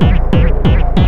Bye.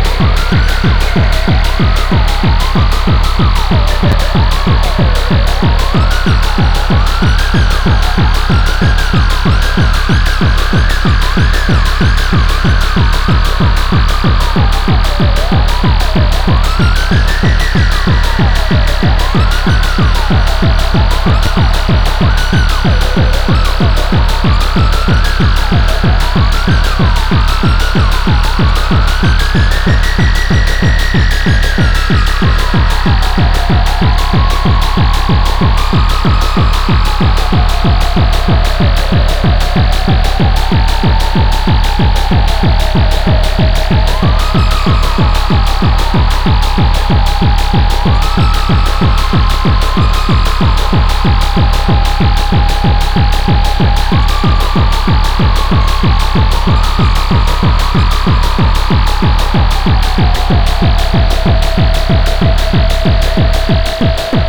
Thank you.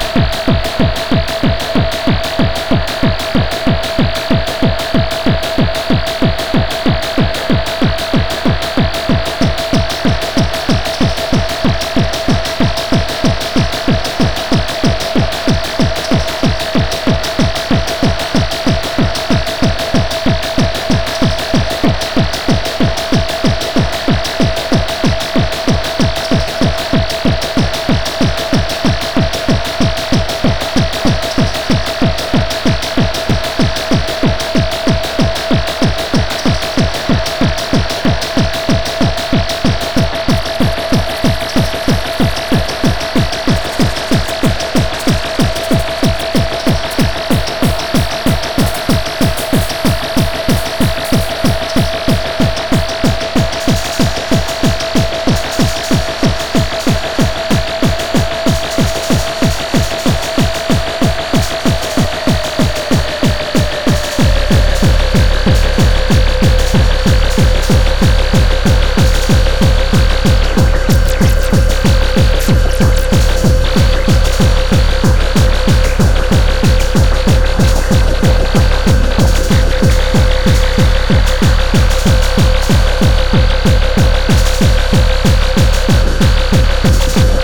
Thank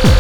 you.